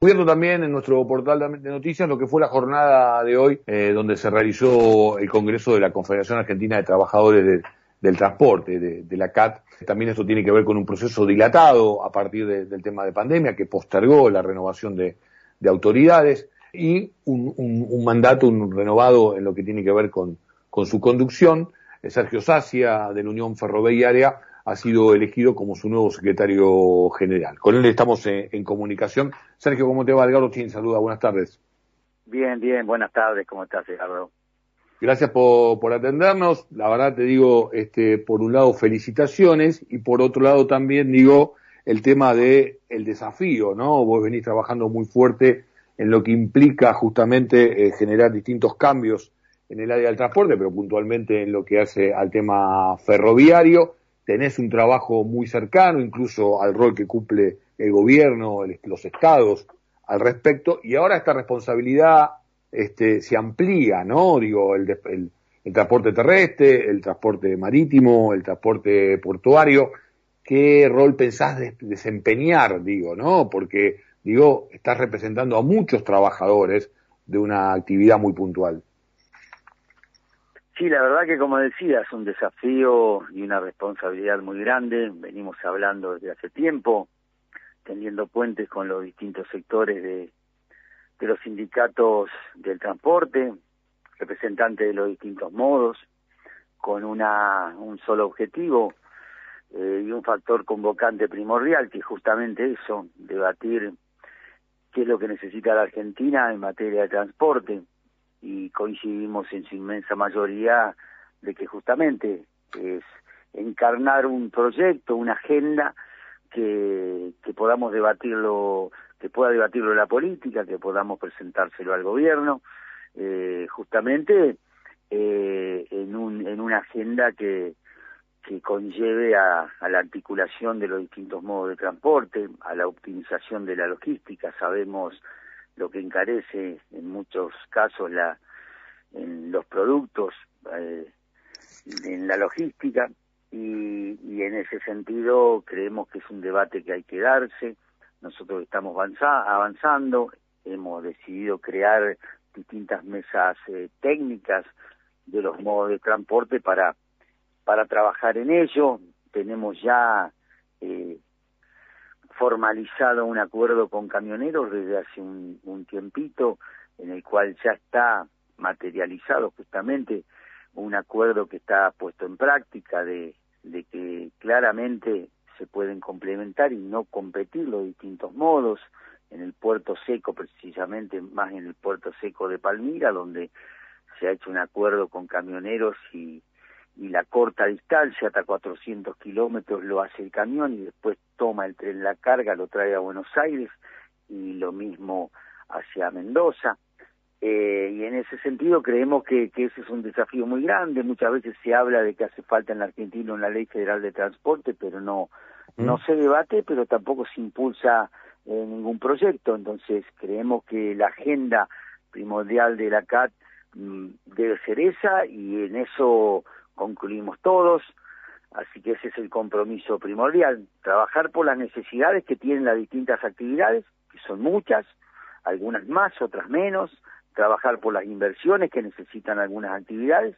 Cubierto también en nuestro portal de noticias lo que fue la jornada de hoy, eh, donde se realizó el Congreso de la Confederación Argentina de Trabajadores del Transporte, de, la CAT. También esto tiene que ver con un proceso dilatado a partir del tema de pandemia que postergó la renovación de, autoridades y un, mandato un renovado en lo que tiene que ver con, con su conducción. Sergio Sacia, de la Unión Ferroviaria, ha sido elegido como su nuevo secretario general. Con él estamos en, comunicación. Sergio, ¿cómo te va? Edgardo Chin, saluda, buenas tardes. Bien, bien, buenas tardes, ¿cómo estás, Edgardo? Gracias por, por atendernos. La verdad te digo, este, por un lado, felicitaciones y por otro lado también digo el tema de el desafío, ¿no? Vos venís trabajando muy fuerte en lo que implica justamente eh, generar distintos cambios en el área del transporte, pero puntualmente en lo que hace al tema ferroviario tenés un trabajo muy cercano, incluso al rol que cumple el gobierno, los estados al respecto, y ahora esta responsabilidad este, se amplía, ¿no? Digo, el, transporte terrestre, el transporte marítimo, el transporte portuario, ¿qué rol pensás desempeñar, digo, ¿no? Porque, digo, estás representando a muchos trabajadores de una actividad muy puntual. Sí, la verdad que como decía, es un desafío y una responsabilidad muy grande. Venimos hablando desde hace tiempo, tendiendo puentes con los distintos sectores de, los sindicatos del transporte, representantes de los distintos modos, con una, un solo objetivo eh, y un factor convocante primordial, que es justamente eso, debatir qué es lo que necesita la Argentina en materia de transporte y coincidimos en su inmensa mayoría de que justamente es encarnar un proyecto, una agenda que, que podamos debatirlo, que pueda debatirlo la política, que podamos presentárselo al gobierno, eh, justamente eh, en, un, en una agenda que, que conlleve a, a, la articulación de los distintos modos de transporte, a la optimización de la logística. Sabemos lo que encarece en muchos casos la en los productos eh, en la logística y, y, en ese sentido creemos que es un debate que hay que darse. Nosotros estamos avanzando hemos decidido crear distintas mesas eh, técnicas de los modos de transporte para para trabajar en ello. Tenemos ya eh, formalizado un acuerdo con camioneros desde hace un, tiempito en el cual ya está materializado justamente un acuerdo que está puesto en práctica de, de que claramente se pueden complementar y no competir los distintos modos en el puerto seco precisamente más en el puerto seco de Palmira donde se ha hecho un acuerdo con camioneros y y la corta distancia, hasta 400 kilómetros, lo hace el camión y después toma el tren la carga, lo trae a Buenos Aires y lo mismo hacia Mendoza. Eh, y en ese sentido creemos que, que ese es un desafío muy grande. Muchas veces se habla de que hace falta en la Argentina una ley federal de transporte, pero no, no mm. se debate, pero tampoco se impulsa eh, ningún proyecto. Entonces creemos que la agenda primordial de la CAT mm, debe ser esa y en eso concluimos todos, así que ese es el compromiso primordial, trabajar por las necesidades que tienen las distintas actividades, que son muchas, algunas más, otras menos, trabajar por las inversiones que necesitan algunas actividades,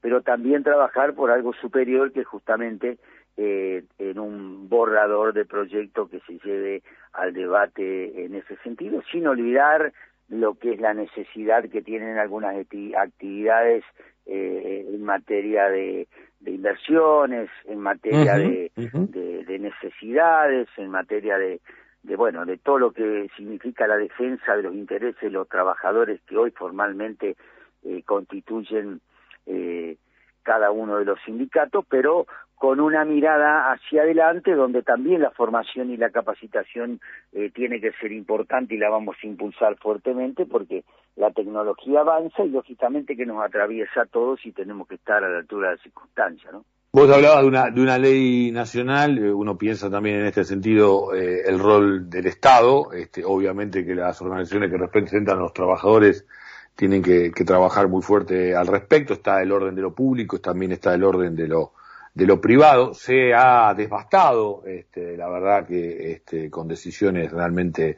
pero también trabajar por algo superior que justamente eh, en un borrador de proyecto que se lleve al debate en ese sentido, sin olvidar lo que es la necesidad que tienen algunas actividades eh, en materia de, de, inversiones, en materia de, de, necesidades, en materia de, de, bueno, de todo lo que significa la defensa de los intereses de los trabajadores que hoy formalmente eh, constituyen eh, cada uno de los sindicatos, pero con una mirada hacia adelante donde también la formación y la capacitación eh, tiene que ser importante y la vamos a impulsar fuertemente porque la tecnología avanza y lógicamente que nos atraviesa a todos y tenemos que estar a la altura de la circunstancia, ¿no? Vos hablabas de una, de una ley nacional, eh, uno piensa también en este sentido eh, el rol del Estado, este, obviamente que las organizaciones que representan a los trabajadores tienen que, que trabajar muy fuerte al respecto, está el orden de lo público, también está el orden de lo de lo privado se ha devastado, este, la verdad que este, con decisiones realmente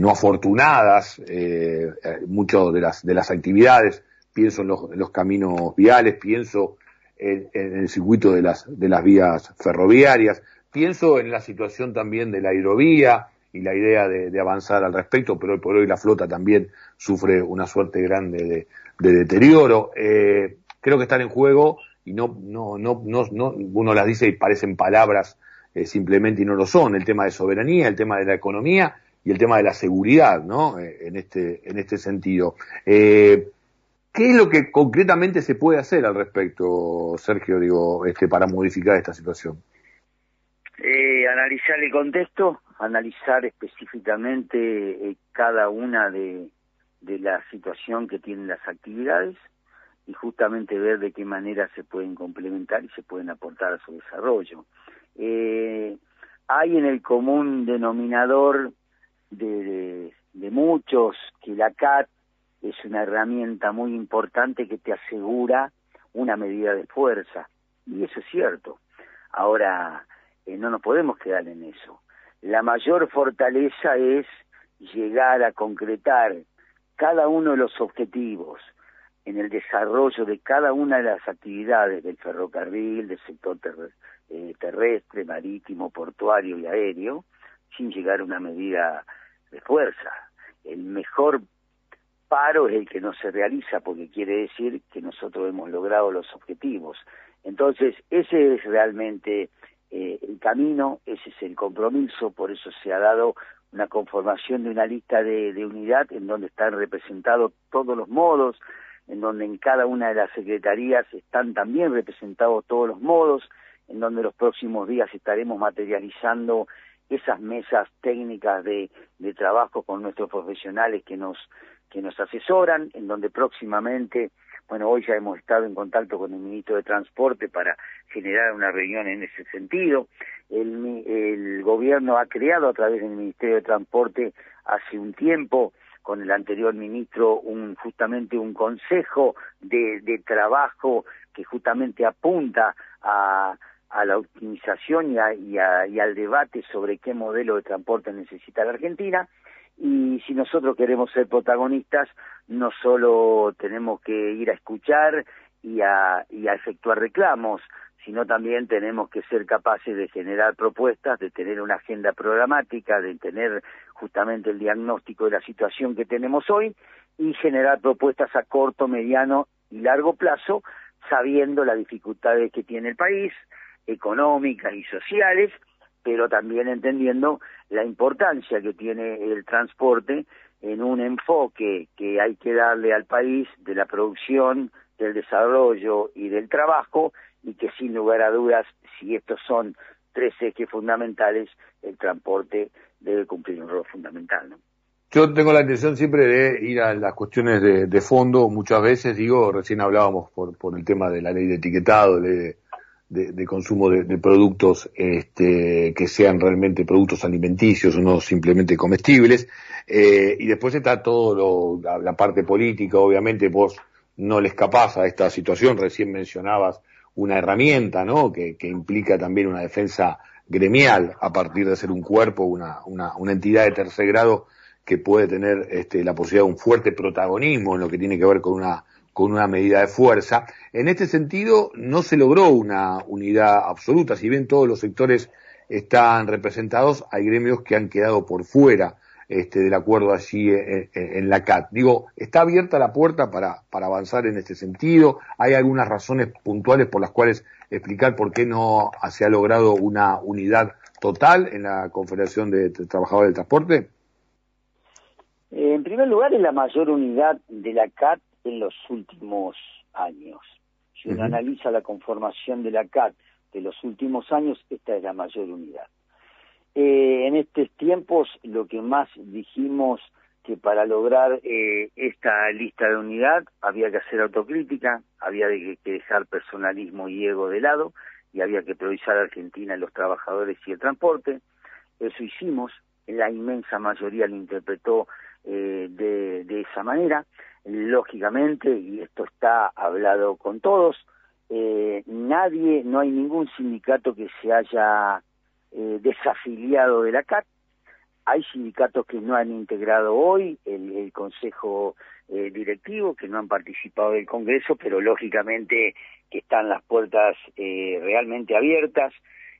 no afortunadas, muchas de las, de las actividades, pienso en los, caminos viales, pienso en, el circuito de las, de las vías ferroviarias, pienso en la situación también de la hidrovía y la idea de, avanzar al respecto, pero hoy por hoy la flota también sufre una suerte grande de, deterioro. creo que están en juego y no, no, no, no, uno las dice y parecen palabras eh, simplemente y no lo son, el tema de soberanía, el tema de la economía y el tema de la seguridad, ¿no? Eh, en este, en este sentido. Eh, ¿Qué es lo que concretamente se puede hacer al respecto, Sergio, digo, este, para modificar esta situación? analizar el contexto, analizar específicamente cada una de, de la situación que tienen las actividades, y justamente ver de qué manera se pueden complementar y se pueden aportar a su desarrollo. Eh, hay en el común denominador de, de, muchos que la CAT es una herramienta muy importante que te asegura una medida de fuerza, y eso es cierto. Ahora, eh, no nos podemos quedar en eso. La mayor fortaleza es llegar a concretar cada uno de los objetivos, en el desarrollo de cada una de las actividades del ferrocarril, del sector eh, terrestre, marítimo, portuario y aéreo, sin llegar a una medida de fuerza. El mejor paro es el que no se realiza porque quiere decir que nosotros hemos logrado los objetivos. Entonces, ese es realmente eh, el camino, ese es el compromiso, por eso se ha dado una conformación de una lista de unidad en donde están representados todos los modos, en donde en cada una de las secretarías están también representados todos los modos, en donde los próximos días estaremos materializando esas mesas técnicas de, trabajo con nuestros profesionales que nos que nos asesoran, en donde próximamente, bueno, hoy ya hemos estado en contacto con el ministro de Transporte para generar una reunión en ese sentido. El, el gobierno ha creado a través del Ministerio de Transporte hace un tiempo con el anterior ministro un justamente un consejo de, de trabajo que justamente apunta a, a la optimización y, a, y, y, al debate sobre qué modelo de transporte necesita la Argentina. Y si nosotros queremos ser protagonistas, no solo tenemos que ir a escuchar y a, y a efectuar reclamos, sino también tenemos que ser capaces de generar propuestas, de tener una agenda programática, de tener justamente el diagnóstico de la situación que tenemos hoy y generar propuestas a corto, mediano y largo plazo, sabiendo las dificultades que tiene el país, económicas y sociales, pero también entendiendo la importancia que tiene el transporte en un enfoque que hay que darle al país de la producción, del desarrollo y del trabajo, y que sin lugar a dudas, si estos son tres ejes fundamentales, el transporte debe cumplir un rol fundamental. ¿no? Yo tengo la intención siempre de ir a las cuestiones de, fondo, muchas veces digo, recién hablábamos por, por el tema de la ley de etiquetado, de, de, consumo de, productos este, que sean realmente productos alimenticios, no simplemente comestibles, eh, y después está todo lo, la, parte política, obviamente vos no le escapás a esta situación, recién mencionabas una herramienta, ¿no? Que, implica también una defensa gremial a partir de ser un cuerpo, una, una, entidad de tercer grado que puede tener este, la posibilidad de un fuerte protagonismo en lo que tiene que ver con una, con una medida de fuerza. En este sentido, no se logró una unidad absoluta, si bien todos los sectores están representados, hay gremios que han quedado por fuera este, del acuerdo allí en, la CAT. Digo, ¿está abierta la puerta para, para avanzar en este sentido? ¿Hay algunas razones puntuales por las cuales explicar por qué no se ha logrado una unidad total en la Confederación de Trabajadores del Transporte? Eh, en primer lugar, es la mayor unidad de la CAT en los últimos años. Si uno analiza la conformación de la CAT de los últimos años, esta es la mayor unidad. Eh, en estos tiempos lo que más dijimos que para lograr eh, esta lista de unidad había que hacer autocrítica, había que, dejar personalismo y ego de lado y había que priorizar a Argentina en los trabajadores y el transporte. Eso hicimos, la inmensa mayoría lo interpretó eh, de, de, esa manera. Lógicamente, y esto está hablado con todos, eh, nadie, no hay ningún sindicato que se haya eh, desafiliado de la CAT. hay sindicatos que no han integrado hoy el, Consejo eh, Directivo, que no han participado del Congreso, pero lógicamente que están las puertas eh, realmente abiertas.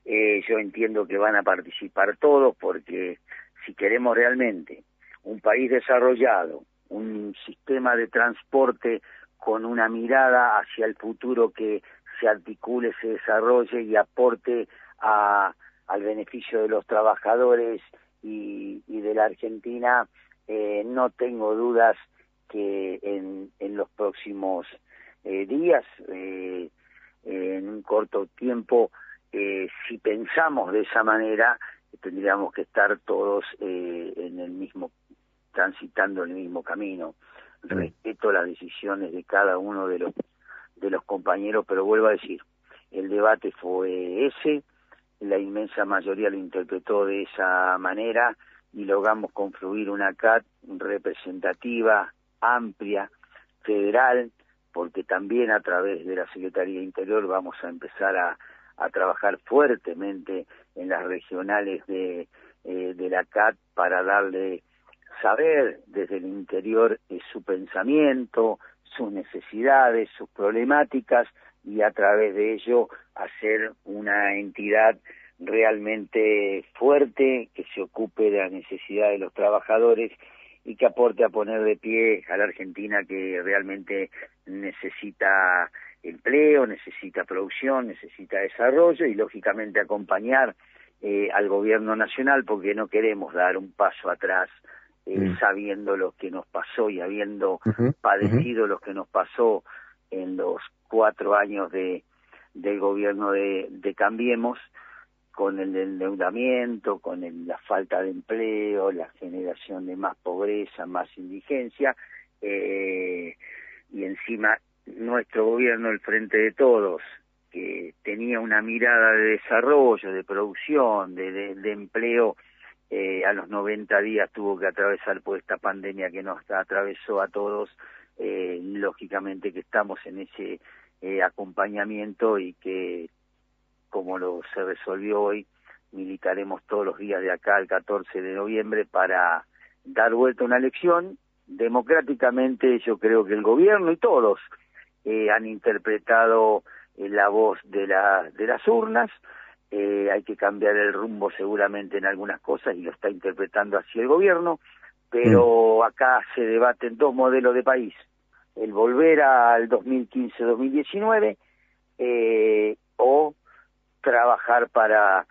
Eh, yo entiendo que van a participar todos porque si queremos realmente un país desarrollado, un sistema de transporte con una mirada hacia el futuro que se articule, se desarrolle y aporte a, al beneficio de los trabajadores y, de la Argentina, eh, no tengo dudas que en, en los próximos eh, días, eh, en un corto tiempo, si pensamos de esa manera, tendríamos que estar todos en el mismo, transitando el mismo camino. Respeto las decisiones de cada uno de los de los compañeros, pero vuelvo a decir, el debate fue ese, la inmensa mayoría lo interpretó de esa manera y logramos confluir una CAT representativa, amplia, federal, porque también a través de la Secretaría Interior vamos a empezar a, trabajar fuertemente en las regionales de, eh, la CAT para darle saber desde el interior eh, su pensamiento, sus necesidades, sus problemáticas y a través de ello hacer una entidad realmente fuerte que se ocupe de la necesidad de los trabajadores y que aporte a poner de pie a la Argentina que realmente necesita empleo, necesita producción, necesita desarrollo y lógicamente acompañar eh, al gobierno nacional porque no queremos dar un paso atrás eh, mm. sabiendo lo que nos pasó y habiendo padecido lo que nos pasó en los cuatro años de del gobierno de, Cambiemos, con el endeudamiento, con la falta de empleo, la generación de más pobreza, más indigencia, eh, y encima nuestro gobierno, el Frente de Todos, que tenía una mirada de desarrollo, de producción, de, de empleo eh, a los 90 días tuvo que atravesar por esta pandemia que nos atravesó a todos, eh, lógicamente que estamos en ese eh, acompañamiento y que como lo se resolvió hoy, militaremos todos los días de acá al 14 de noviembre para dar vuelta a una elección. Democráticamente yo creo que el gobierno y todos han interpretado la voz de, la, de las urnas, eh, hay que cambiar el rumbo seguramente en algunas cosas y lo está interpretando así el gobierno, pero mm. acá se debaten dos modelos de país, el volver al 2015-2019 eh, o trabajar para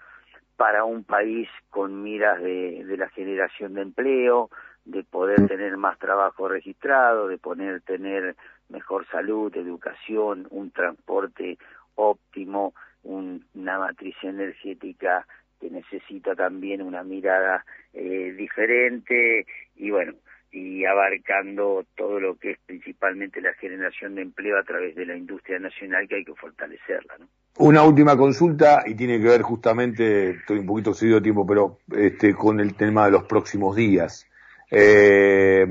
para un país con miras de, de la generación de empleo, de poder tener más trabajo registrado, de poder tener mejor salud, educación, un transporte óptimo, una matriz energética que necesita también una mirada eh, diferente. Y bueno, y abarcando todo lo que es principalmente la generación de empleo a través de la industria nacional que hay que fortalecerla. ¿no? Una última consulta y tiene que ver justamente, estoy un poquito excedido de tiempo, pero este, con el tema de los próximos días. Eh,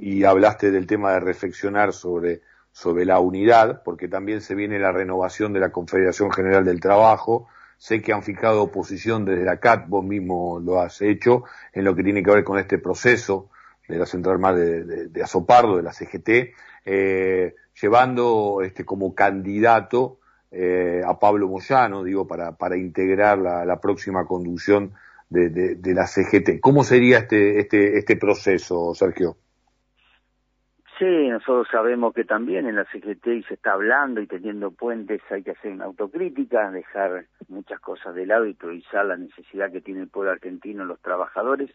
y hablaste del tema de reflexionar sobre sobre la unidad, porque también se viene la renovación de la Confederación General del Trabajo. Sé que han fijado oposición desde la CAT, vos mismo lo has hecho, en lo que tiene que ver con este proceso de la Central Mar de, de, Azopardo, de la CGT, eh, llevando este, como candidato eh, a Pablo Moyano, digo, para, para integrar la, la próxima conducción de, de, la CGT. ¿Cómo sería este, este, este proceso, Sergio? Sí, nosotros sabemos que también en la CGT se está hablando y teniendo puentes hay que hacer una autocrítica, dejar muchas cosas de lado y priorizar la necesidad que tiene el pueblo argentino, los trabajadores,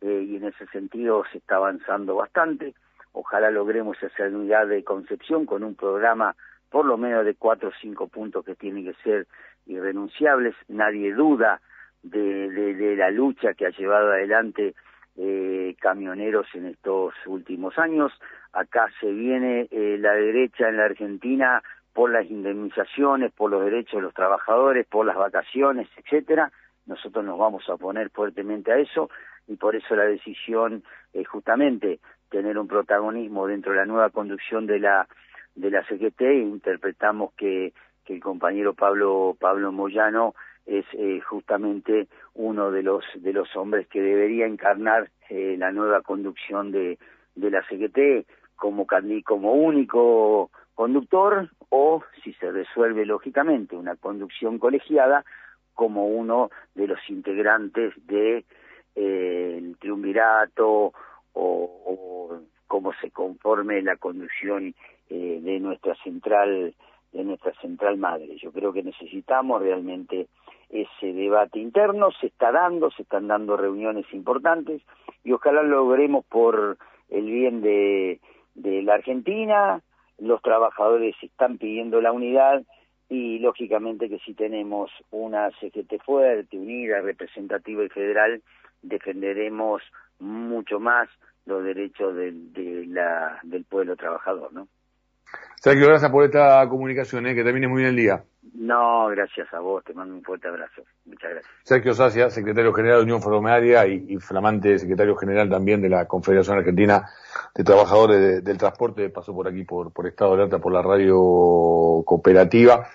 eh, y en ese sentido se está avanzando bastante. Ojalá logremos esa unidad de concepción con un programa por lo menos de cuatro o cinco puntos que tienen que ser irrenunciables. Nadie duda de, de, la lucha que ha llevado adelante eh, camioneros en estos últimos años. Acá se viene eh, la derecha en la Argentina por las indemnizaciones, por los derechos de los trabajadores, por las vacaciones, etcétera. Nosotros nos vamos a oponer fuertemente a eso y por eso la decisión es justamente tener un protagonismo dentro de la nueva conducción de la de la CGT interpretamos que, que el compañero Pablo Pablo Moyano es eh, justamente uno de los de los hombres que debería encarnar eh, la nueva conducción de, de la CGT como como único conductor o si se resuelve lógicamente una conducción colegiada como uno de los integrantes de eh, el triunvirato o, cómo se conforme la conducción eh, de nuestra central de nuestra central madre. Yo creo que necesitamos realmente ese debate interno, se está dando, se están dando reuniones importantes y ojalá lo logremos por el bien de la Argentina, los trabajadores están pidiendo la unidad y lógicamente que si tenemos una CGT fuerte, unida, representativa y federal, defenderemos mucho más los derechos de, la, del pueblo trabajador, ¿no? Sergio, gracias por esta comunicación, ¿eh? que termine muy bien el día. No, gracias a vos, te mando un fuerte abrazo. Muchas gracias. Sergio Sacia, secretario general de Unión Ferroviaria y, flamante secretario general también de la Confederación Argentina de Trabajadores del Transporte, pasó por aquí por, por Estado de Alerta, por la radio cooperativa.